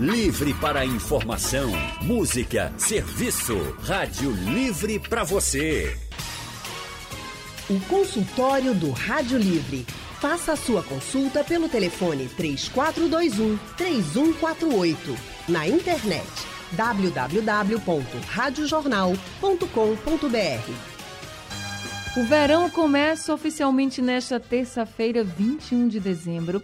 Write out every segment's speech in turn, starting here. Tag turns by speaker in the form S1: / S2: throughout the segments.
S1: Livre para informação, música, serviço. Rádio Livre para você.
S2: O consultório do Rádio Livre. Faça a sua consulta pelo telefone 3421 3148. Na internet www.radiojornal.com.br.
S3: O verão começa oficialmente nesta terça-feira, 21 de dezembro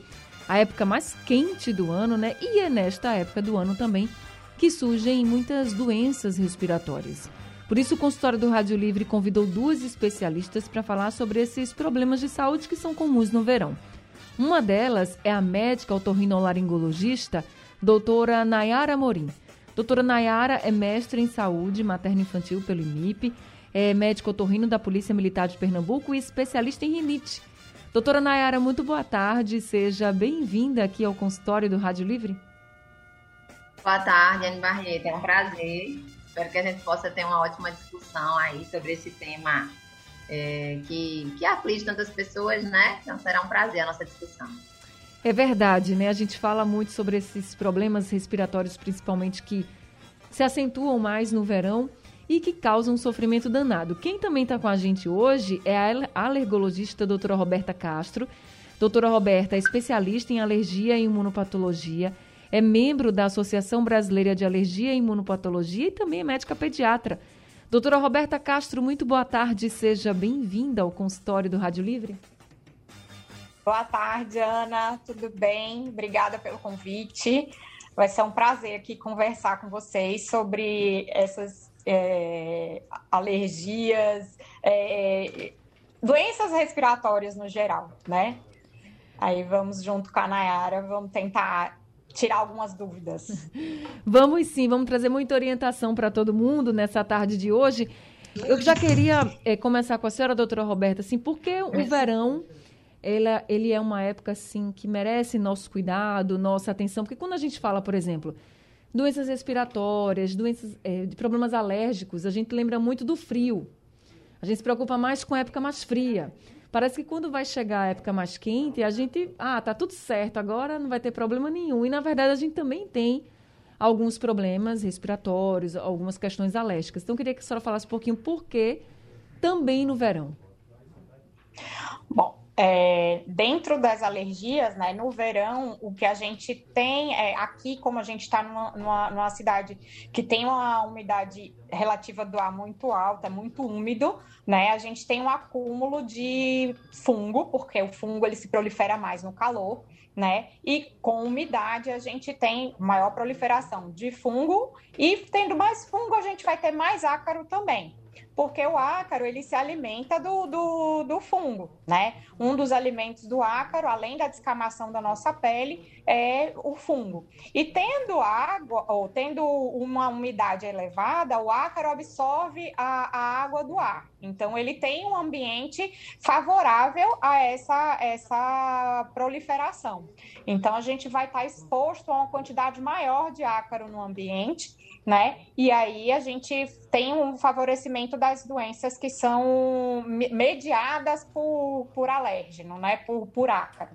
S3: a época mais quente do ano, né? E é nesta época do ano também que surgem muitas doenças respiratórias. Por isso, o consultório do Rádio Livre convidou duas especialistas para falar sobre esses problemas de saúde que são comuns no verão. Uma delas é a médica otorrinolaringologista, doutora Nayara Morim. Doutora Nayara é mestre em saúde materno-infantil pelo IMIP, é médico otorrino da Polícia Militar de Pernambuco e especialista em rinite. Doutora Nayara, muito boa tarde. Seja bem-vinda aqui ao consultório do Rádio Livre.
S4: Boa tarde, Anne Barreto. É um prazer. Espero que a gente possa ter uma ótima discussão aí sobre esse tema é, que, que aflige tantas pessoas, né? Então será um prazer a nossa discussão.
S3: É verdade, né? A gente fala muito sobre esses problemas respiratórios, principalmente que se acentuam mais no verão e que causam um sofrimento danado. Quem também está com a gente hoje é a alergologista doutora Roberta Castro. Doutora Roberta é especialista em alergia e imunopatologia, é membro da Associação Brasileira de Alergia e Imunopatologia e também é médica pediatra. Doutora Roberta Castro, muito boa tarde, seja bem-vinda ao consultório do Rádio Livre.
S5: Boa tarde, Ana, tudo bem? Obrigada pelo convite. Vai ser um prazer aqui conversar com vocês sobre essas é, alergias, é, doenças respiratórias no geral, né? Aí vamos junto com a Nayara, vamos tentar tirar algumas dúvidas.
S3: vamos sim, vamos trazer muita orientação para todo mundo nessa tarde de hoje. Eu já queria é, começar com a senhora, doutora Roberta, assim, porque o verão ele, ele é uma época assim que merece nosso cuidado, nossa atenção, porque quando a gente fala, por exemplo, doenças respiratórias, doenças é, de problemas alérgicos, a gente lembra muito do frio. A gente se preocupa mais com a época mais fria. Parece que quando vai chegar a época mais quente, a gente, ah, tá tudo certo, agora não vai ter problema nenhum. E na verdade a gente também tem alguns problemas respiratórios, algumas questões alérgicas. Então eu queria que a senhora falasse um pouquinho por que também no verão.
S5: Bom, é, dentro das alergias, né, no verão, o que a gente tem é aqui, como a gente está numa, numa, numa, cidade que tem uma umidade relativa do ar muito alta, muito úmido, né, a gente tem um acúmulo de fungo, porque o fungo ele se prolifera mais no calor, né? E com umidade a gente tem maior proliferação de fungo e tendo mais fungo a gente vai ter mais ácaro também porque o ácaro ele se alimenta do, do, do, fungo, né? Um dos alimentos do ácaro, além da descamação da nossa pele, é o fungo. E tendo água, ou tendo uma umidade elevada, o ácaro absorve a, a água do ar. Então, ele tem um ambiente favorável a essa, essa proliferação. Então, a gente vai estar exposto a uma quantidade maior de ácaro no ambiente né? E aí a gente tem um favorecimento das doenças que são mediadas por, por alérgeno, né? Por, por ácaro.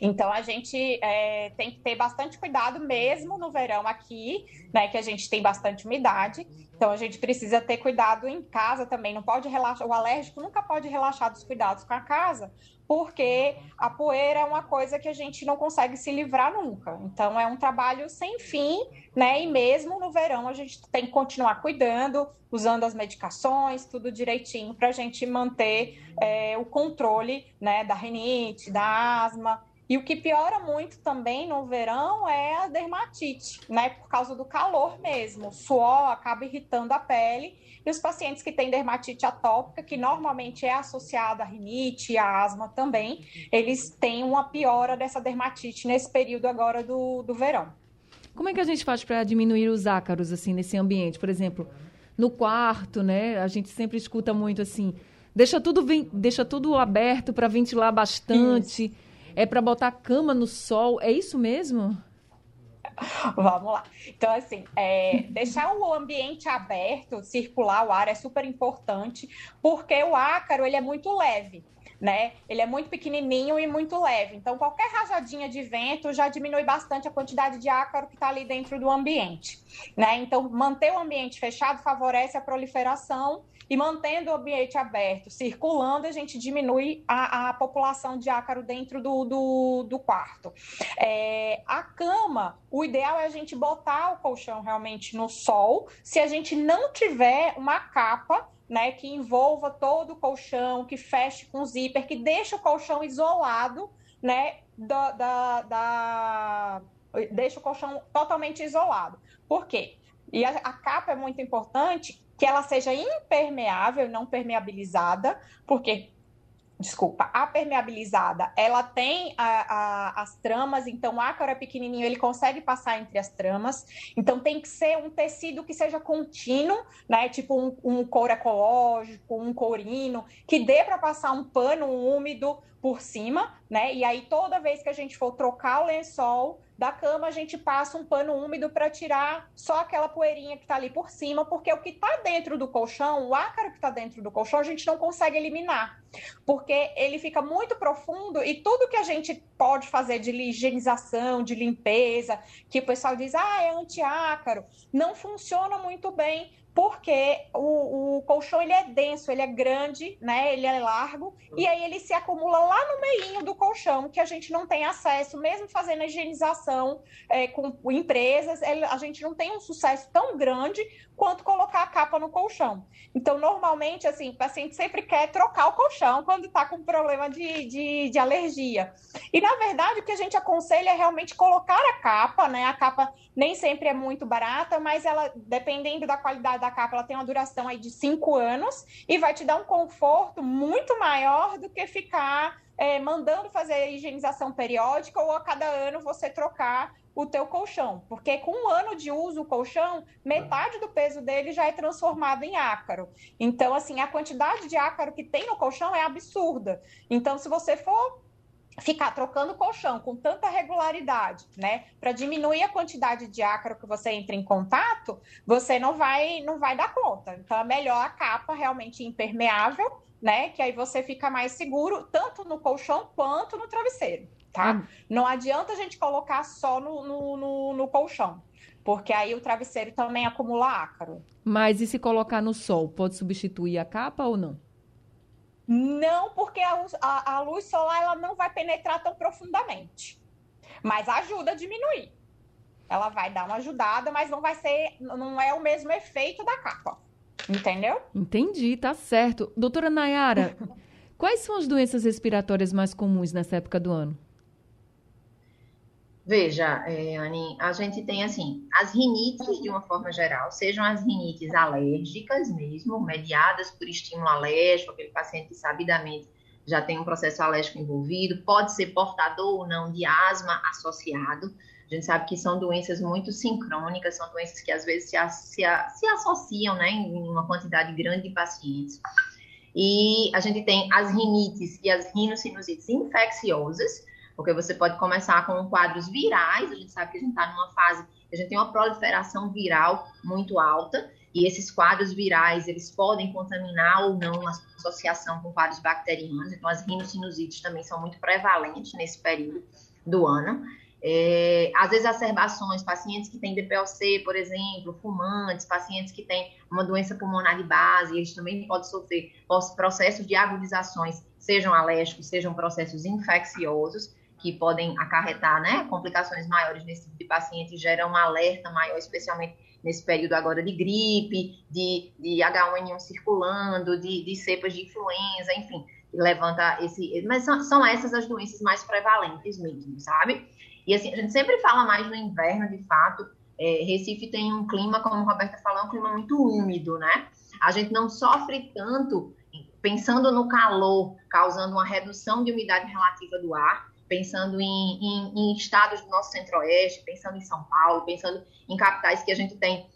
S5: Então a gente é, tem que ter bastante cuidado mesmo no verão aqui, né? Que a gente tem bastante umidade. Então a gente precisa ter cuidado em casa também. Não pode relaxar. O alérgico nunca pode relaxar dos cuidados com a casa, porque a poeira é uma coisa que a gente não consegue se livrar nunca. Então é um trabalho sem fim, né? E mesmo no verão a gente tem que continuar cuidando, usando as medicações, tudo direitinho para a gente manter é, o controle, né? Da rinite, da asma. E o que piora muito também no verão é a dermatite, né? Por causa do calor mesmo. O suor acaba irritando a pele e os pacientes que têm dermatite atópica, que normalmente é associada à rinite e à asma também, eles têm uma piora dessa dermatite nesse período agora do, do verão.
S3: Como é que a gente faz para diminuir os ácaros assim nesse ambiente? Por exemplo, no quarto, né? A gente sempre escuta muito assim, deixa tudo deixa tudo aberto para ventilar bastante. Isso. É para botar cama no sol. É isso mesmo?
S5: Vamos lá. Então, assim, é, deixar o ambiente aberto, circular o ar é super importante, porque o ácaro ele é muito leve. Né? Ele é muito pequenininho e muito leve. Então, qualquer rajadinha de vento já diminui bastante a quantidade de ácaro que está ali dentro do ambiente, né? Então, manter o ambiente fechado favorece a proliferação e mantendo o ambiente aberto, circulando, a gente diminui a, a população de ácaro dentro do, do, do quarto. É, a cama, o ideal é a gente botar o colchão realmente no sol. Se a gente não tiver uma capa, né, que envolva todo o colchão, que feche com zíper, que deixe o colchão isolado, né, da, da, da... deixa o colchão totalmente isolado. Por quê? E a, a capa é muito importante que ela seja impermeável, não permeabilizada, porque desculpa, a permeabilizada, ela tem a, a, as tramas, então o ácaro é pequenininho, ele consegue passar entre as tramas, então tem que ser um tecido que seja contínuo, né, tipo um, um couro ecológico, um courino, que dê para passar um pano úmido por cima, né, e aí toda vez que a gente for trocar o lençol, da cama a gente passa um pano úmido para tirar só aquela poeirinha que está ali por cima, porque o que está dentro do colchão, o ácaro que está dentro do colchão, a gente não consegue eliminar, porque ele fica muito profundo e tudo que a gente pode fazer de higienização, de limpeza, que o pessoal diz, ah, é antiácaro, não funciona muito bem, porque o, o, colchão ele é denso, ele é grande, né? Ele é largo e aí ele se acumula lá no meio do colchão que a gente não tem acesso, mesmo fazendo a higienização é, com empresas, ele, a gente não tem um sucesso tão grande quanto colocar a capa no colchão. Então, normalmente, assim, o paciente sempre quer trocar o colchão quando está com problema de, de, de, alergia. E, na verdade, o que a gente aconselha é realmente colocar a capa, né? A capa nem sempre é muito barata, mas ela, dependendo da qualidade da capa, ela tem uma duração aí de cinco anos e vai te dar um conforto muito maior do que ficar é, mandando fazer a higienização periódica ou a cada ano você trocar o teu colchão, porque com um ano de uso o colchão, metade do peso dele já é transformado em ácaro. Então, assim, a quantidade de ácaro que tem no colchão é absurda. Então, se você for ficar trocando colchão com tanta regularidade, né, para diminuir a quantidade de ácaro que você entra em contato, você não vai não vai dar conta. Então, é melhor a capa realmente impermeável, né, que aí você fica mais seguro tanto no colchão quanto no travesseiro tá? Hum. Não adianta a gente colocar só no, no, no, no, colchão, porque aí o travesseiro também acumula ácaro.
S3: Mas e se colocar no sol, pode substituir a capa ou não?
S5: Não, porque a, a, a luz solar ela não vai penetrar tão profundamente, mas ajuda a diminuir. Ela vai dar uma ajudada, mas não vai ser, não é o mesmo efeito da capa. Entendeu?
S3: Entendi, tá certo. Doutora Nayara, quais são as doenças respiratórias mais comuns nessa época do ano?
S4: Veja, é, Anne, a gente tem assim, as rinites de uma forma geral, sejam as rinites alérgicas mesmo, mediadas por estímulo alérgico, aquele paciente sabidamente já tem um processo alérgico envolvido, pode ser portador ou não de asma associado. A gente sabe que são doenças muito sincrônicas, são doenças que às vezes se, se, se associam né, em uma quantidade grande de pacientes. E a gente tem as rinites e as rinossinusites infecciosas, porque você pode começar com quadros virais, a gente sabe que a gente está numa fase, a gente tem uma proliferação viral muito alta, e esses quadros virais, eles podem contaminar ou não a associação com quadros bacterianos, então as rinossinusites também são muito prevalentes nesse período do ano. É, as exacerbações, pacientes que têm DPLC, por exemplo, fumantes, pacientes que têm uma doença pulmonar de base, eles também podem sofrer processos de agudizações, sejam alérgicos, sejam processos infecciosos que podem acarretar né, complicações maiores nesse tipo de paciente, geram um alerta maior, especialmente nesse período agora de gripe, de, de H1N1 circulando, de, de cepas de influenza, enfim, levanta esse. Mas são, são essas as doenças mais prevalentes mesmo, sabe? E assim, a gente sempre fala mais no inverno, de fato. É, Recife tem um clima, como a Roberta falou, um clima muito úmido, né? A gente não sofre tanto pensando no calor, causando uma redução de umidade relativa do ar, pensando em, em, em estados do nosso centro-oeste, pensando em São Paulo, pensando em capitais que a gente tem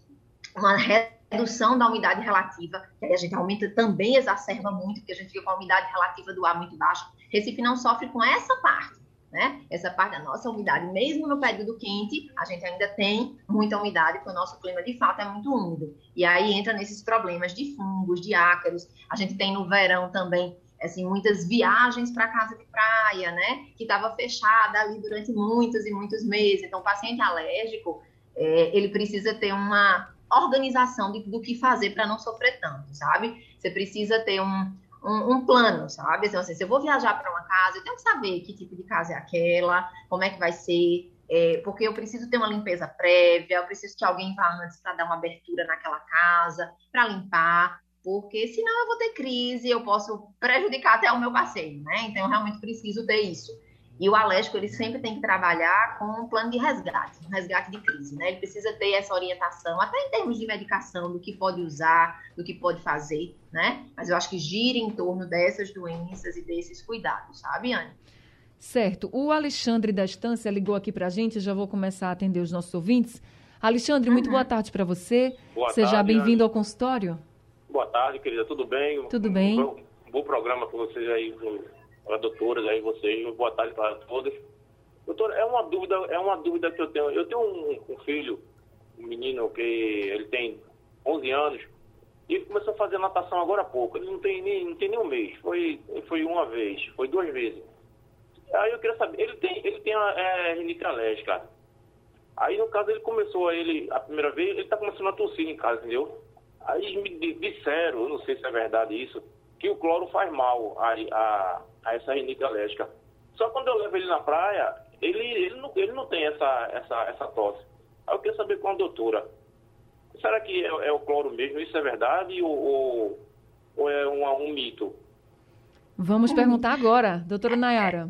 S4: uma redução da umidade relativa, que aí a gente aumenta também, exacerba muito, porque a gente fica com a umidade relativa do ar muito baixa. Recife não sofre com essa parte, né? Essa parte da nossa umidade, mesmo no período quente, a gente ainda tem muita umidade, porque o nosso clima de fato é muito úmido. E aí entra nesses problemas de fungos, de ácaros. A gente tem no verão também assim, muitas viagens para casa de praia, né? Que estava fechada ali durante muitos e muitos meses. Então, o paciente alérgico, é, ele precisa ter uma organização de, do que fazer para não sofrer tanto, sabe? Você precisa ter um, um, um plano, sabe? Então, assim, se eu vou viajar para uma casa, eu tenho que saber que tipo de casa é aquela, como é que vai ser, é, porque eu preciso ter uma limpeza prévia, eu preciso que alguém vá antes para dar uma abertura naquela casa, para limpar, porque senão eu vou ter crise, eu posso prejudicar até o meu passeio, né? Então eu realmente preciso ter isso. E o alérgico ele sempre tem que trabalhar com um plano de resgate, um resgate de crise, né? Ele precisa ter essa orientação, até em termos de medicação, do que pode usar, do que pode fazer, né? Mas eu acho que gira em torno dessas doenças e desses cuidados, sabe, Anne?
S3: Certo. O Alexandre da Estância ligou aqui para a gente, já vou começar a atender os nossos ouvintes. Alexandre, uhum. muito boa tarde para você. Boa Seja bem-vindo ao consultório.
S6: Boa tarde, querida. Tudo bem?
S3: Tudo bem.
S6: Um bom, um bom programa para vocês aí, para doutoras aí, vocês. Boa tarde para todas. Doutora, é uma dúvida, é uma dúvida que eu tenho. Eu tenho um, um filho, um menino que ele tem 11 anos e ele começou a fazer natação agora há pouco. Ele não tem nem, não tem nem um mês. Foi, foi uma vez, foi duas vezes. Aí eu queria saber, ele tem, ele tem a é, rinite alérgica. Aí no caso ele começou a ele, a primeira vez, ele está começando a tossir em casa, entendeu? Aí me disseram, eu não sei se é verdade isso, que o cloro faz mal a, a, a essa rinite alérgica. Só quando eu levo ele na praia, ele, ele, não, ele não tem essa, essa, essa tosse. Aí eu queria saber com a doutora, será que é, é o cloro mesmo? Isso é verdade ou, ou, ou é um, um mito?
S3: Vamos perguntar agora, doutora Nayara.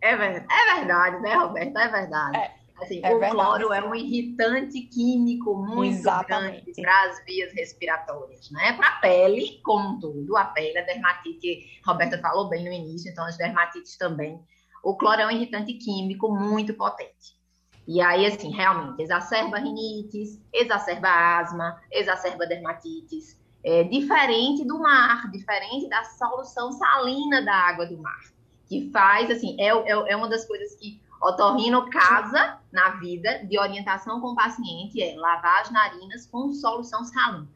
S4: É, é verdade, né, Roberto? É verdade. É. Assim, é o verdade, cloro é um irritante químico muito Exatamente. grande para as vias respiratórias, né? Para a pele, como todo, a pele, a dermatite, a Roberta falou bem no início, então as dermatites também. O cloro é um irritante químico muito potente. E aí, assim, realmente, exacerba rinites, exacerba asma, exacerba dermatites. É diferente do mar, diferente da solução salina da água do mar, que faz, assim, é, é, é uma das coisas que Otorrino casa na vida de orientação com o paciente é lavar as narinas com solução salina.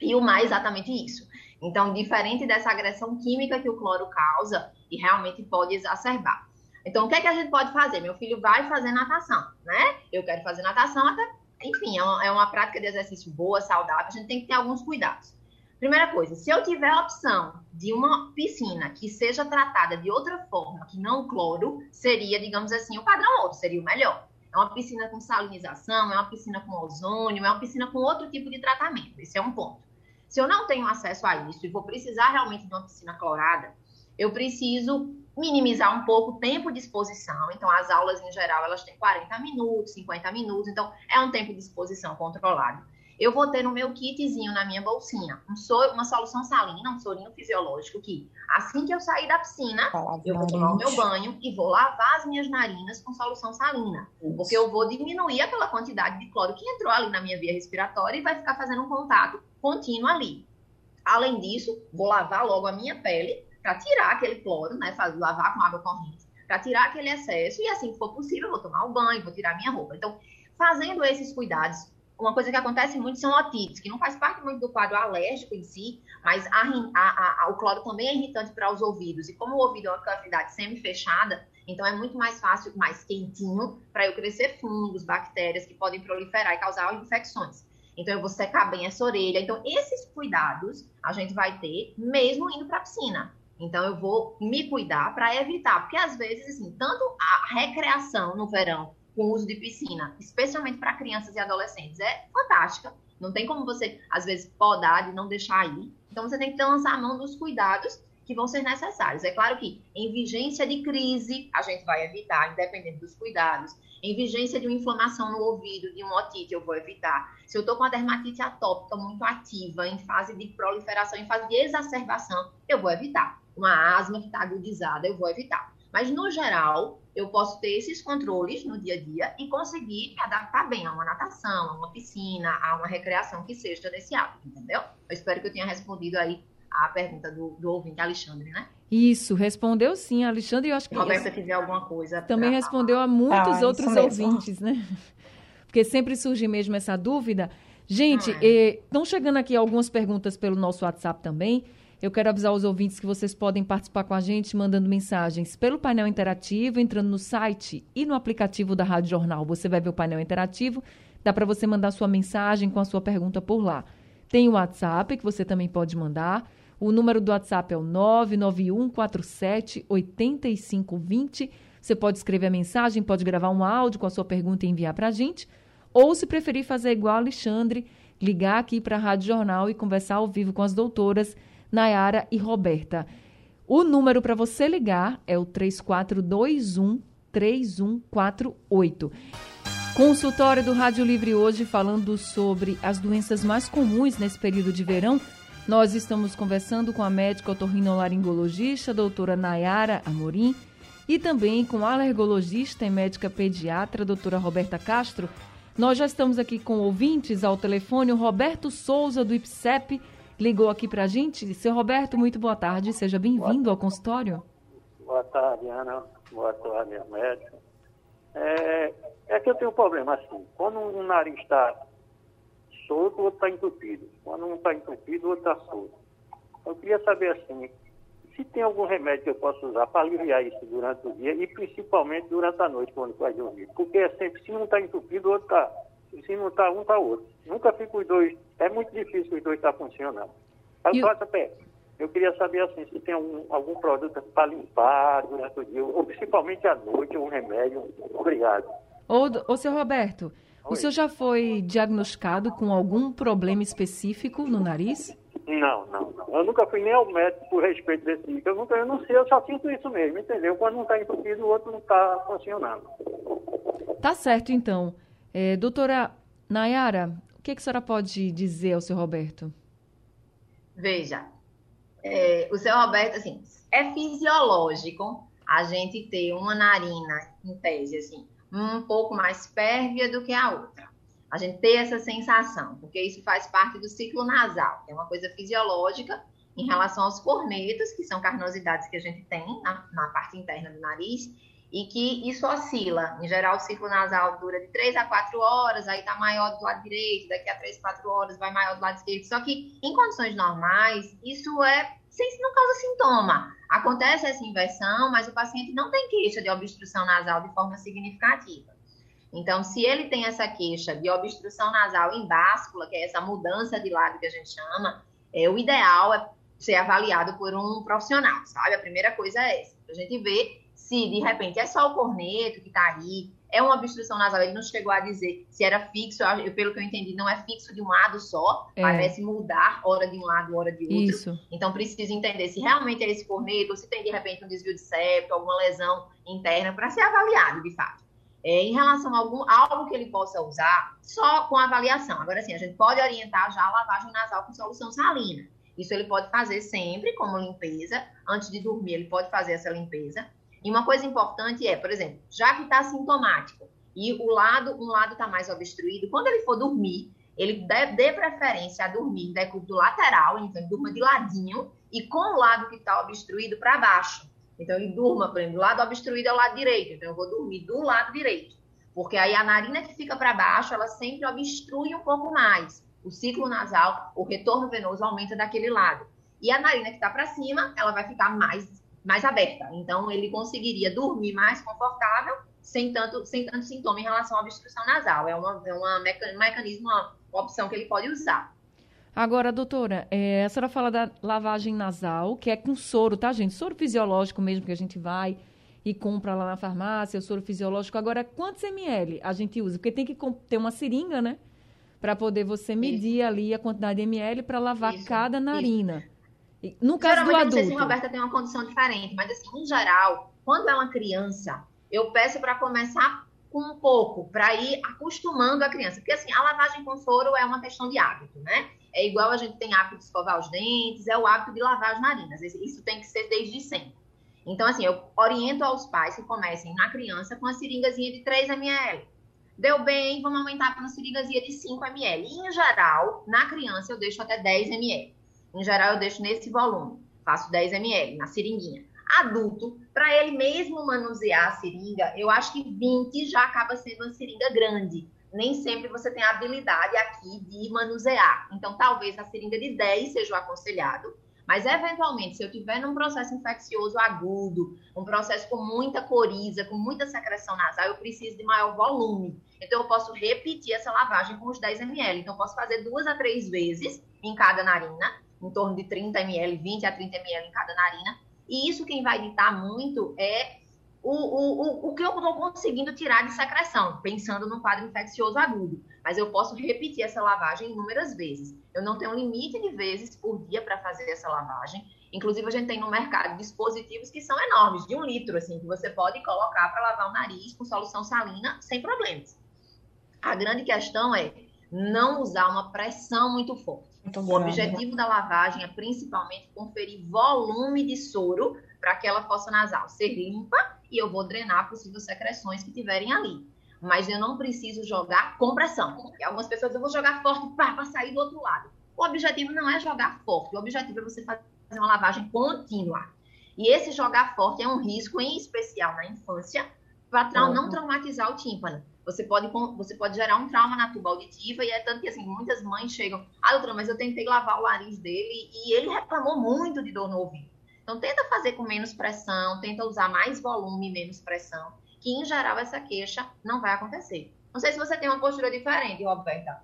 S4: E o mar é exatamente isso. Então, diferente dessa agressão química que o cloro causa, e realmente pode exacerbar. Então, o que é que a gente pode fazer? Meu filho vai fazer natação, né? Eu quero fazer natação até, enfim, é uma, é uma prática de exercício boa, saudável, a gente tem que ter alguns cuidados. Primeira coisa, se eu tiver a opção de uma piscina que seja tratada de outra forma, que não cloro, seria, digamos assim, o padrão outro, seria o melhor. É uma piscina com salinização, é uma piscina com ozônio, é uma piscina com outro tipo de tratamento. Esse é um ponto. Se eu não tenho acesso a isso e vou precisar realmente de uma piscina clorada, eu preciso minimizar um pouco o tempo de exposição. Então, as aulas, em geral, elas têm 40 minutos, 50 minutos. Então, é um tempo de exposição controlado eu vou ter no meu kitzinho, na minha bolsinha, um soro, uma solução salina, um sorinho fisiológico que, assim que eu sair da piscina, eu vou tomar o meu banho e vou lavar as minhas narinas com solução salina. Isso. Porque eu vou diminuir aquela quantidade de cloro que entrou ali na minha via respiratória e vai ficar fazendo um contato contínuo ali. Além disso, vou lavar logo a minha pele para tirar aquele cloro, né? Lavar com água corrente, para tirar aquele excesso e assim que for possível, eu vou tomar o banho, vou tirar minha roupa. Então, fazendo esses cuidados, uma coisa que acontece muito são otites, que não faz parte muito do quadro alérgico em si, mas a, a, a, o cloro também é irritante para os ouvidos. E como o ouvido é uma cavidade semi-fechada, então é muito mais fácil, mais quentinho, para eu crescer fungos, bactérias que podem proliferar e causar infecções. Então eu vou secar bem essa orelha. Então esses cuidados a gente vai ter mesmo indo para a piscina. Então eu vou me cuidar para evitar, porque às vezes assim, tanto a recreação no verão com uso de piscina, especialmente para crianças e adolescentes, é fantástica. Não tem como você, às vezes, podar de não deixar ir. Então, você tem que lançar a mão dos cuidados que vão ser necessários. É claro que em vigência de crise, a gente vai evitar, independente dos cuidados. Em vigência de uma inflamação no ouvido, de um otite, eu vou evitar. Se eu estou com a dermatite atópica muito ativa, em fase de proliferação, em fase de exacerbação, eu vou evitar. Uma asma que está agudizada, eu vou evitar. Mas, no geral, eu posso ter esses controles no dia a dia e conseguir me adaptar bem a uma natação, a uma piscina, a uma recreação que seja desse hábito, entendeu? Eu espero que eu tenha respondido aí a pergunta do, do ouvinte Alexandre, né?
S3: Isso, respondeu sim, Alexandre. Eu acho que.
S4: Roberta tiver alguma coisa.
S3: Também respondeu a muitos ah, outros ouvintes, né? Porque sempre surge mesmo essa dúvida. Gente, estão é. chegando aqui algumas perguntas pelo nosso WhatsApp também. Eu quero avisar os ouvintes que vocês podem participar com a gente mandando mensagens pelo painel interativo, entrando no site e no aplicativo da Rádio Jornal. Você vai ver o painel interativo, dá para você mandar sua mensagem com a sua pergunta por lá. Tem o WhatsApp que você também pode mandar. O número do WhatsApp é o 99147 8520. Você pode escrever a mensagem, pode gravar um áudio com a sua pergunta e enviar para a gente. Ou, se preferir fazer igual Alexandre, ligar aqui para a Rádio Jornal e conversar ao vivo com as doutoras Nayara e Roberta. O número para você ligar é o 3421 3148. Consultório do Rádio Livre hoje falando sobre as doenças mais comuns nesse período de verão. Nós estamos conversando com a médica otorrinolaringologista, doutora Nayara Amorim, e também com a alergologista e médica pediatra, doutora Roberta Castro. Nós já estamos aqui com ouvintes ao telefone, o Roberto Souza, do IPSEP, ligou aqui para a gente. Seu Roberto, muito boa tarde, seja bem-vindo ao consultório.
S7: Boa tarde, Ana. Boa tarde, médica. É, é que eu tenho um problema assim. Quando um nariz está solto, o outro está entupido. Quando um está entupido, o outro está solto. Eu queria saber assim, se tem algum remédio que eu possa usar para aliviar isso durante o dia e principalmente durante a noite, quando vai dormir. Porque é sempre, se não está entupido, o outro está. Se não está um, está outro. Nunca fica os dois. É muito difícil os dois estar tá funcionando. Aí, eu... pé, eu queria saber assim, se tem algum, algum produto para limpar durante o dia, ou principalmente à noite, um remédio. Obrigado.
S3: Ô, ô seu Roberto, Oi. o senhor já foi diagnosticado com algum problema específico no nariz?
S7: Não, não, não. Eu nunca fui nem ao médico por respeito desse tipo. Eu nunca, eu não sei, eu só sinto isso mesmo, entendeu? Quando um está entupido, o outro não está funcionando.
S3: Tá certo, então. É, doutora Nayara, o que, que a senhora pode dizer ao seu Roberto?
S4: Veja, é, o seu Roberto, assim, é fisiológico a gente ter uma narina, em tese, assim, um pouco mais pérvia do que a outra a gente ter essa sensação, porque isso faz parte do ciclo nasal, é uma coisa fisiológica em relação aos cornetos, que são carnosidades que a gente tem na, na parte interna do nariz, e que isso oscila. Em geral, o ciclo nasal dura de 3 a 4 horas, aí está maior do lado direito, daqui a 3, 4 horas vai maior do lado esquerdo. Só que em condições normais, isso é sem, não causa sintoma. Acontece essa inversão, mas o paciente não tem queixa de obstrução nasal de forma significativa. Então, se ele tem essa queixa de obstrução nasal em báscula, que é essa mudança de lado que a gente chama, é, o ideal é ser avaliado por um profissional, sabe? A primeira coisa é essa. A gente vê se de repente é só o corneto que está aí, é uma obstrução nasal. Ele não chegou a dizer se era fixo, eu, pelo que eu entendi, não é fixo de um lado só, é. parece mudar hora de um lado, hora de outro. Isso. Então precisa entender se realmente é esse corneto, ou se tem de repente um desvio de septo, alguma lesão interna, para ser avaliado de fato é, em relação a algum, algo que ele possa usar, só com avaliação. Agora, sim, a gente pode orientar já a lavagem nasal com solução salina. Isso ele pode fazer sempre como limpeza. Antes de dormir, ele pode fazer essa limpeza. E uma coisa importante é, por exemplo, já que está sintomático e o lado, um lado está mais obstruído, quando ele for dormir, ele dê, dê preferência a dormir do lateral, então durma de ladinho e com o lado que está obstruído para baixo. Então, ele durma, por exemplo, o lado obstruído é o lado direito. Então, eu vou dormir do lado direito. Porque aí a narina que fica para baixo, ela sempre obstrui um pouco mais. O ciclo nasal, o retorno venoso aumenta daquele lado. E a narina que está para cima, ela vai ficar mais, mais aberta. Então, ele conseguiria dormir mais confortável, sem tanto, sem tanto sintoma em relação à obstrução nasal. É, uma, é uma um mecanismo, uma opção que ele pode usar.
S3: Agora, doutora, é, a senhora fala da lavagem nasal, que é com soro, tá, gente? Soro fisiológico mesmo, que a gente vai e compra lá na farmácia, o soro fisiológico. Agora, quantos ml a gente usa? Porque tem que ter uma seringa, né? Para poder você medir isso. ali a quantidade de ml para lavar isso, cada narina. Isso. No caso
S4: Geralmente,
S3: do adulto...
S4: não sei se Roberta tem uma condição diferente, mas assim, em geral, quando é uma criança, eu peço para começar com um pouco, para ir acostumando a criança. Porque assim, a lavagem com soro é uma questão de hábito, né? É igual a gente tem hábito de escovar os dentes, é o hábito de lavar as narinas. Isso tem que ser desde sempre. Então, assim, eu oriento aos pais que comecem na criança com a seringazinha de 3 ml. Deu bem, vamos aumentar para uma seringazinha de 5 ml. E, em geral, na criança, eu deixo até 10 ml. Em geral, eu deixo nesse volume. Faço 10 ml na seringuinha. Adulto, para ele mesmo manusear a seringa, eu acho que 20 já acaba sendo uma seringa grande. Nem sempre você tem a habilidade aqui de manusear. Então, talvez a seringa de 10 seja o aconselhado. Mas, eventualmente, se eu tiver num processo infeccioso agudo, um processo com muita coriza, com muita secreção nasal, eu preciso de maior volume. Então, eu posso repetir essa lavagem com os 10 ml. Então, eu posso fazer duas a três vezes em cada narina, em torno de 30 ml, 20 a 30 ml em cada narina. E isso quem vai ditar muito é o, o, o, o que eu estou conseguindo tirar de secreção, pensando no quadro infeccioso agudo. Mas eu posso repetir essa lavagem inúmeras vezes. Eu não tenho limite de vezes por dia para fazer essa lavagem. Inclusive, a gente tem no mercado dispositivos que são enormes, de um litro, assim, que você pode colocar para lavar o nariz com solução salina sem problemas. A grande questão é não usar uma pressão muito forte. Muito o objetivo da lavagem é principalmente conferir volume de soro para aquela fossa nasal ser limpa e eu vou drenar possíveis secreções que tiverem ali. Mas eu não preciso jogar com pressão. Porque algumas pessoas eu vou jogar forte para sair do outro lado. O objetivo não é jogar forte, o objetivo é você fazer uma lavagem contínua. E esse jogar forte é um risco, em especial na infância, para não traumatizar o tímpano. Você pode, você pode gerar um trauma na tuba auditiva, e é tanto que assim, muitas mães chegam, ah, doutora, mas eu tentei lavar o nariz dele e ele reclamou muito de dor no ouvido. Então, tenta fazer com menos pressão, tenta usar mais volume, menos pressão, que em geral essa queixa não vai acontecer. Não sei se você tem uma postura diferente, Roberta.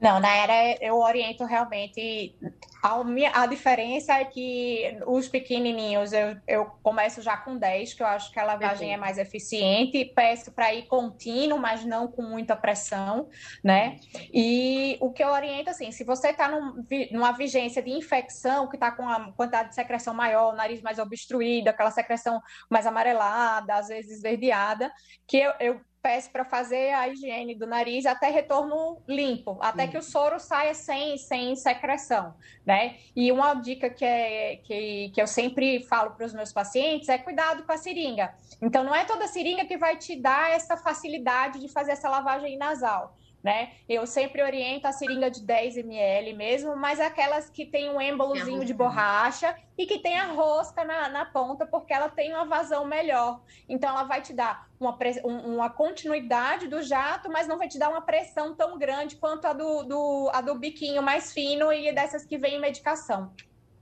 S5: Não, na era eu oriento realmente. A, minha, a diferença é que os pequenininhos eu, eu começo já com 10, que eu acho que a lavagem é mais eficiente. Peço para ir contínuo, mas não com muita pressão, né? E o que eu oriento, assim, se você está num, numa vigência de infecção, que está com a quantidade de secreção maior, o nariz mais obstruído, aquela secreção mais amarelada, às vezes esverdeada, que eu, eu peço para fazer a higiene do nariz até retorno limpo, até que o soro saia sem, sem secreção, né? E uma dica que, é, que, que eu sempre falo para os meus pacientes é cuidado com a seringa. Então, não é toda seringa que vai te dar essa facilidade de fazer essa lavagem nasal né? Eu sempre oriento a seringa de 10 ml mesmo, mas aquelas que tem um êmbolozinho de borracha e que tem a rosca na, na, ponta, porque ela tem uma vazão melhor. Então, ela vai te dar uma, uma continuidade do jato, mas não vai te dar uma pressão tão grande quanto a do, do, a do biquinho mais fino e dessas que vem em medicação.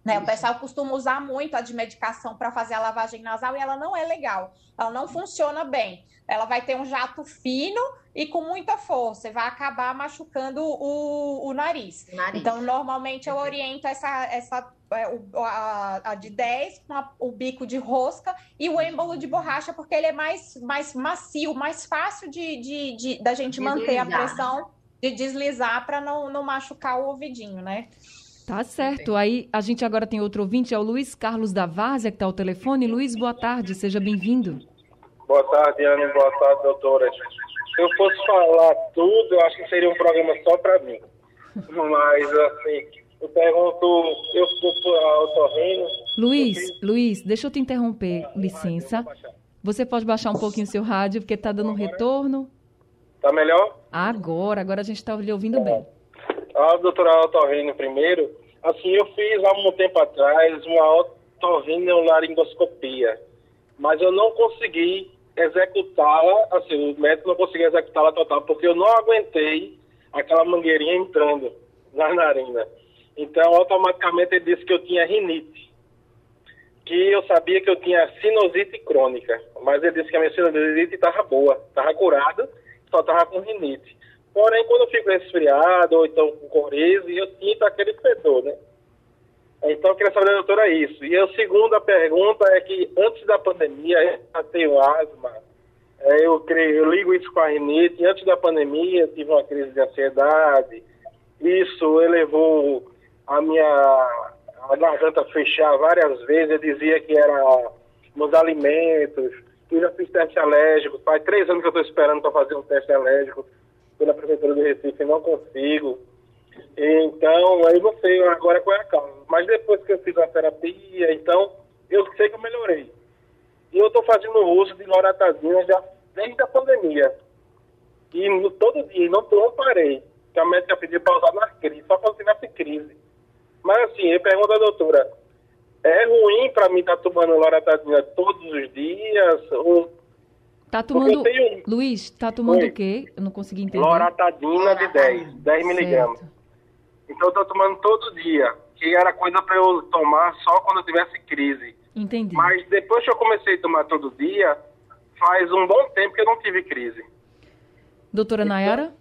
S5: Né? O pessoal costuma usar muito a de medicação para fazer a lavagem nasal e ela não é legal, ela não funciona bem. Ela vai ter um jato fino e com muita força, vai acabar machucando o, o nariz. nariz. Então, normalmente eu oriento essa, essa é, a, a de 10 com a, o bico de rosca e o êmbolo de borracha, porque ele é mais, mais macio, mais fácil de, de, de da gente deslizar. manter a pressão, de deslizar para não, não machucar o ouvidinho, né?
S3: Tá certo. Aí a gente agora tem outro ouvinte, é o Luiz Carlos da Várzea, que está ao telefone. Luiz, boa tarde, seja bem-vindo.
S8: Boa tarde, Ana. Boa tarde, doutora. Se eu fosse falar tudo, eu acho que seria um programa só para mim. Mas, assim, eu pergunto, eu fui ao Torreno.
S3: Luiz, fiz... Luiz, deixa eu te interromper, licença. Você pode baixar um pouquinho o seu rádio, porque está dando um retorno.
S8: Tá melhor?
S3: Agora, agora a gente está lhe ouvindo bem
S8: a doutora otorrino primeiro, assim, eu fiz há um tempo atrás uma otorrinolaringoscopia, mas eu não consegui executá-la, assim, o médico não conseguiu executá-la total, porque eu não aguentei aquela mangueirinha entrando na narina. Então, automaticamente ele disse que eu tinha rinite, que eu sabia que eu tinha sinusite crônica, mas ele disse que a minha sinusite estava boa, estava curada, só estava com rinite. Porém, quando eu fico resfriado ou então com coriza, eu sinto aquele fedor, né? Então, eu queria saber, doutora, isso. E a segunda pergunta é que, antes da pandemia, eu tenho asma, é, eu, creio, eu ligo isso com a rinite, antes da pandemia, eu tive uma crise de ansiedade, isso elevou a minha a garganta fechar várias vezes, eu dizia que era nos alimentos, eu já fiz teste alérgico, faz três anos que eu estou esperando para fazer um teste alérgico, pela Prefeitura do Recife não consigo. Então, aí não sei agora qual é a causa. Mas depois que eu fiz a terapia, então, eu sei que eu melhorei. E eu estou fazendo uso de loratadina já desde a pandemia. E no, todo dia, não, não parei. Que a médica pediu para usar nas crises, só quando tivesse crise. Mas assim, eu pergunto à doutora, é ruim para mim estar tá tomando loratadina todos os dias? Ou...
S3: Tá tomando. Tenho... Luiz, tá tomando Oi. o quê? Eu não consegui entender.
S8: Loratadina de 10, 10 miligramas. Então eu tô tomando todo dia, que era coisa para eu tomar só quando eu tivesse crise.
S3: Entendi.
S8: Mas depois que eu comecei a tomar todo dia, faz um bom tempo que eu não tive crise.
S3: Doutora então... Nayara?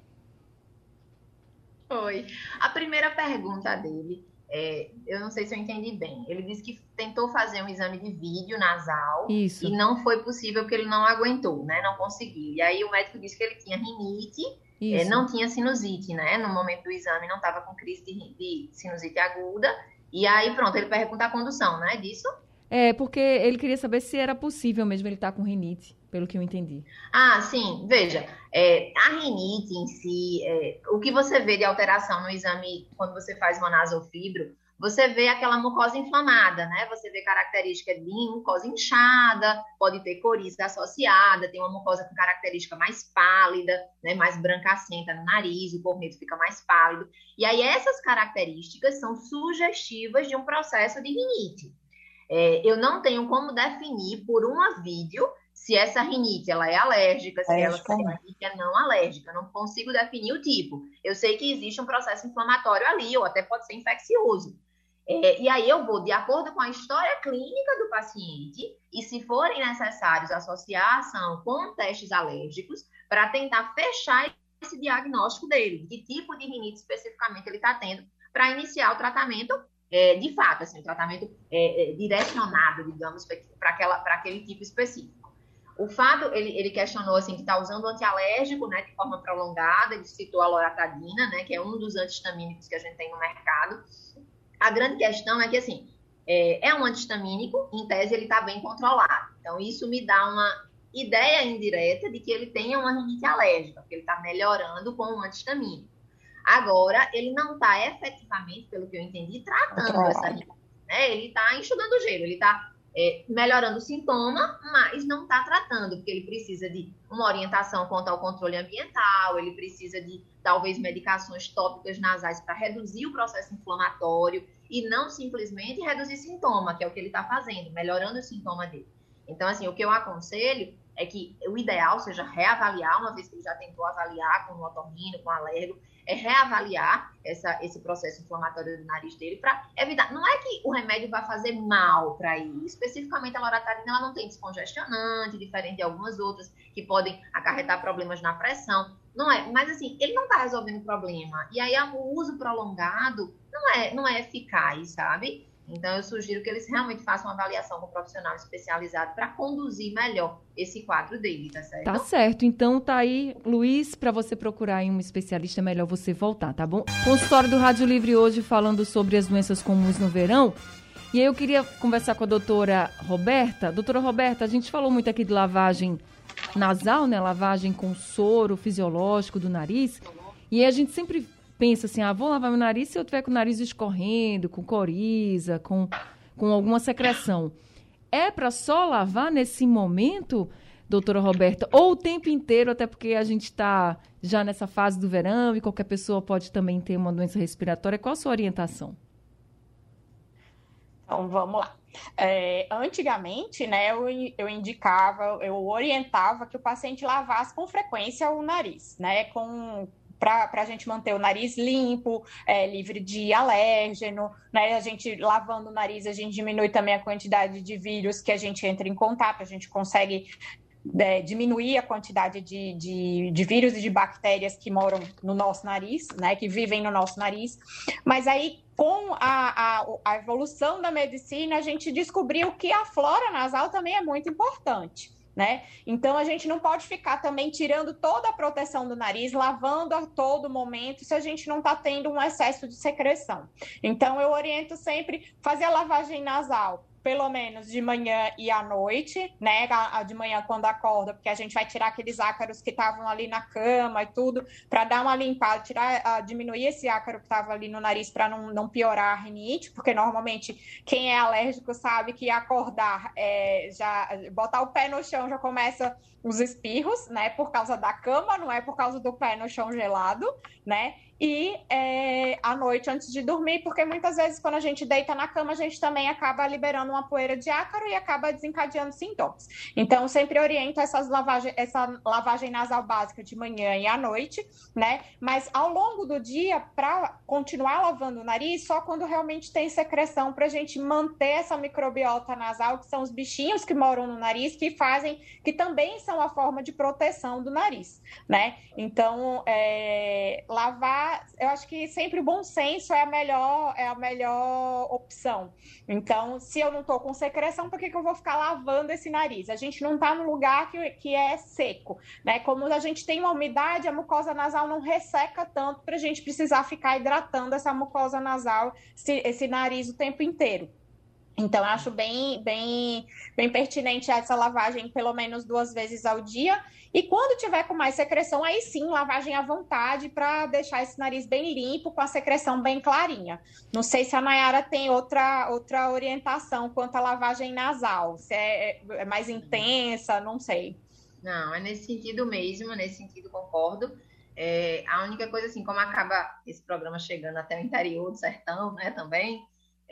S4: Oi. A primeira pergunta dele é, eu não sei se eu entendi bem. Ele disse que tentou fazer um exame de vídeo nasal
S3: Isso.
S4: e não foi possível porque ele não aguentou, né? Não conseguiu. E aí o médico disse que ele tinha rinite, é, não tinha sinusite, né? No momento do exame não estava com crise de, de, sinusite aguda. E aí pronto, ele pergunta a condução, né? Disso?
S3: É, porque ele queria saber se era possível mesmo ele estar tá com rinite pelo que eu entendi.
S4: Ah, sim. Veja, é, a rinite em si, é, o que você vê de alteração no exame quando você faz uma nasofibro, você vê aquela mucosa inflamada, né? Você vê característica de mucosa inchada, pode ter coriza associada, tem uma mucosa com característica mais pálida, né? Mais brancacenta no nariz, o corneto fica mais pálido. E aí essas características são sugestivas de um processo de rinite. É, eu não tenho como definir por uma vídeo se essa rinite ela é alérgica, se ela é não alérgica. Eu não consigo definir o tipo. Eu sei que existe um processo inflamatório ali, ou até pode ser infeccioso. É, e aí eu vou, de acordo com a história clínica do paciente, e se forem necessários associar a ação com testes alérgicos, para tentar fechar esse diagnóstico dele, que tipo de rinite especificamente ele está tendo, para iniciar o tratamento é, de fato, assim, o tratamento é, é direcionado, digamos, para aquele tipo específico. O fato, ele, ele questionou assim, que está usando antialérgico, né, de forma prolongada, ele citou a loratadina, né, que é um dos antihistamínicos que a gente tem no mercado. A grande questão é que, assim, é, é um antihistamínico, em tese ele está bem controlado. Então, isso me dá uma ideia indireta de que ele tenha uma rinite alérgica, porque ele está melhorando com um antihistamínico. Agora, ele não está efetivamente, pelo que eu entendi, tratando essa rinite. Né? Ele está enxugando o gelo, ele está é, melhorando o sintoma, mas não está tratando, porque ele precisa de uma orientação quanto ao controle ambiental, ele precisa de talvez medicações tópicas nasais para reduzir o processo inflamatório e não simplesmente reduzir sintoma, que é o que ele está fazendo, melhorando o sintoma dele. Então, assim, o que eu aconselho é que o ideal seja reavaliar, uma vez que ele já tentou avaliar com o otorrino, com o alérgico, é reavaliar essa, esse processo inflamatório do nariz dele para evitar. Não é que o remédio vai fazer mal para ele. Especificamente a loratadina, ela não tem descongestionante, diferente de algumas outras que podem acarretar problemas na pressão. Não é, mas assim, ele não está resolvendo o problema. E aí o uso prolongado não é, não é eficaz, sabe? Então, eu sugiro que eles realmente façam uma avaliação com um profissional especializado para conduzir melhor esse quadro dele, tá certo?
S3: Tá certo. Então, tá aí, Luiz, para você procurar um especialista, é melhor você voltar, tá bom? Consultório do Rádio Livre hoje falando sobre as doenças comuns no verão. E aí eu queria conversar com a doutora Roberta. Doutora Roberta, a gente falou muito aqui de lavagem nasal, né? Lavagem com soro fisiológico do nariz. E a gente sempre pensa assim, ah, vou lavar meu nariz se eu tiver com o nariz escorrendo, com coriza, com, com alguma secreção. É para só lavar nesse momento, doutora Roberta, ou o tempo inteiro, até porque a gente está já nessa fase do verão e qualquer pessoa pode também ter uma doença respiratória. Qual a sua orientação?
S5: Então, vamos lá. É, antigamente, né, eu, eu indicava, eu orientava que o paciente lavasse com frequência o nariz, né, com para a gente manter o nariz limpo, é, livre de alérgeno, né? A gente lavando o nariz, a gente diminui também a quantidade de vírus que a gente entra em contato, a gente consegue é, diminuir a quantidade de, de, de, vírus e de bactérias que moram no nosso nariz, né, que vivem no nosso nariz. Mas aí, com a, a, a evolução da medicina, a gente descobriu que a flora nasal também é muito importante né? Então a gente não pode ficar também tirando toda a proteção do nariz, lavando a todo momento, se a gente não está tendo um excesso de secreção. Então eu oriento sempre fazer a lavagem nasal pelo menos de manhã e à noite, né? A, a de manhã quando acorda, porque a gente vai tirar aqueles ácaros que estavam ali na cama e tudo, para dar uma limpada, tirar, diminuir esse ácaro que estava ali no nariz para não, não piorar a rinite, porque normalmente quem é alérgico sabe que acordar é, já botar o pé no chão já começa os espirros, né? Por causa da cama, não é por causa do pé no chão gelado, né? E é, à noite antes de dormir, porque muitas vezes quando a gente deita na cama, a gente também acaba liberando uma poeira de ácaro e acaba desencadeando sintomas. Então, sempre oriento essas lavagem, essa lavagem nasal básica de manhã e à noite, né? Mas ao longo do dia, para continuar lavando o nariz, só quando realmente tem secreção, para a gente manter essa microbiota nasal, que são os bichinhos que moram no nariz, que fazem, que também são a forma de proteção do nariz, né? Então, é, lavar eu acho que sempre o bom senso é a melhor, é a melhor opção. Então, se eu não estou com secreção, por que, que eu vou ficar lavando esse nariz? A gente não está no lugar que, que é seco, né? Como a gente tem uma umidade, a mucosa nasal não resseca tanto para a gente precisar ficar hidratando essa mucosa nasal, esse, esse nariz o tempo inteiro. Então, acho bem, bem, bem pertinente essa lavagem pelo menos duas vezes ao dia. E quando tiver com mais secreção, aí sim, lavagem à vontade para deixar esse nariz bem limpo, com a secreção bem clarinha. Não sei se a Nayara tem outra, outra orientação quanto à lavagem nasal, se é, é mais intensa, não sei.
S4: Não, é nesse sentido mesmo, nesse sentido concordo. É, a única coisa, assim, como acaba esse programa chegando até o interior do sertão, né, também,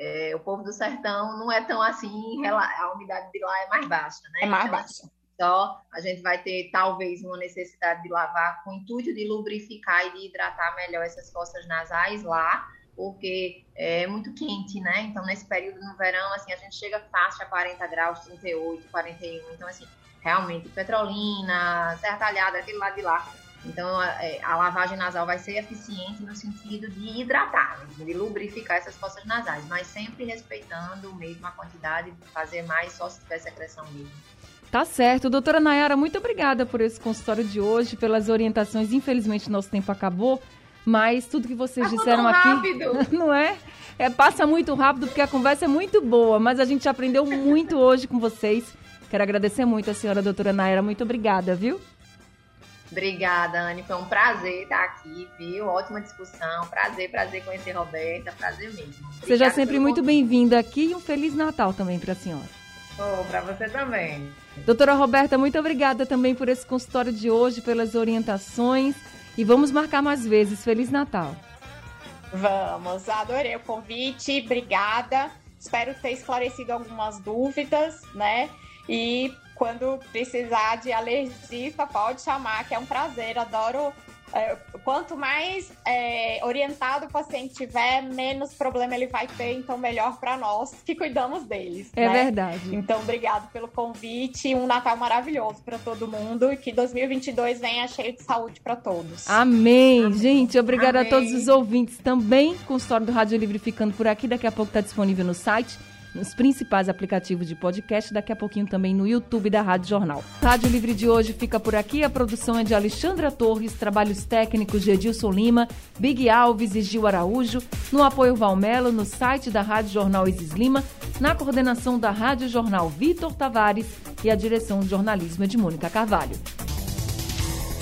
S4: é, o povo do sertão não é tão assim, a umidade de lá é mais baixa, né?
S5: É mais então, baixa.
S4: Só a gente vai ter talvez uma necessidade de lavar com o intuito de lubrificar e de hidratar melhor essas fossas nasais lá, porque é muito quente, né? Então, nesse período no verão, assim, a gente chega fácil a 40 graus, 38, 41. Então, assim, realmente, Petrolina, Serra Talhada, aquele lado de lá, então, a, é, a, lavagem nasal vai ser eficiente no sentido de hidratar, de lubrificar essas fossas nasais, mas sempre respeitando mesmo a quantidade, fazer mais só se tiver secreção mesmo.
S3: Tá certo. Doutora Nayara, muito obrigada por esse consultório de hoje, pelas orientações. Infelizmente, nosso tempo acabou, mas tudo que vocês
S4: Passou
S3: disseram aqui.
S4: Rápido.
S3: Não é? é? Passa muito rápido porque a conversa é muito boa, mas a gente aprendeu muito hoje com vocês. Quero agradecer muito a senhora doutora Nayara. Muito obrigada, viu?
S4: Obrigada, Anne. Foi um prazer estar aqui, viu? Ótima discussão. Prazer, prazer conhecer a Roberta. Prazer mesmo. Obrigada
S3: Seja sempre muito bem-vinda aqui e um Feliz Natal também para a senhora.
S4: Oh, para você também.
S3: Doutora Roberta, muito obrigada também por esse consultório de hoje, pelas orientações. E vamos marcar mais vezes. Feliz Natal.
S5: Vamos, adorei o convite. Obrigada. Espero ter esclarecido algumas dúvidas, né? E quando precisar de alergista, pode chamar, que é um prazer. Adoro. É, quanto mais é, orientado o paciente tiver, menos problema ele vai ter, então melhor para nós que cuidamos deles.
S3: É
S5: né?
S3: verdade.
S5: Então, obrigado pelo convite, um Natal maravilhoso para todo mundo e que 2022 venha cheio de saúde para todos.
S3: Amém. Amém. Gente, obrigada a todos os ouvintes também. Com o História do Rádio Livre ficando por aqui, daqui a pouco está disponível no site nos principais aplicativos de podcast, daqui a pouquinho também no YouTube da Rádio Jornal. Rádio Livre de hoje fica por aqui. A produção é de Alexandra Torres, trabalhos técnicos de Edilson Lima, Big Alves e Gil Araújo, no apoio Valmelo, no site da Rádio Jornal Isis Lima, na coordenação da Rádio Jornal Vitor Tavares e a direção de jornalismo é de Mônica Carvalho.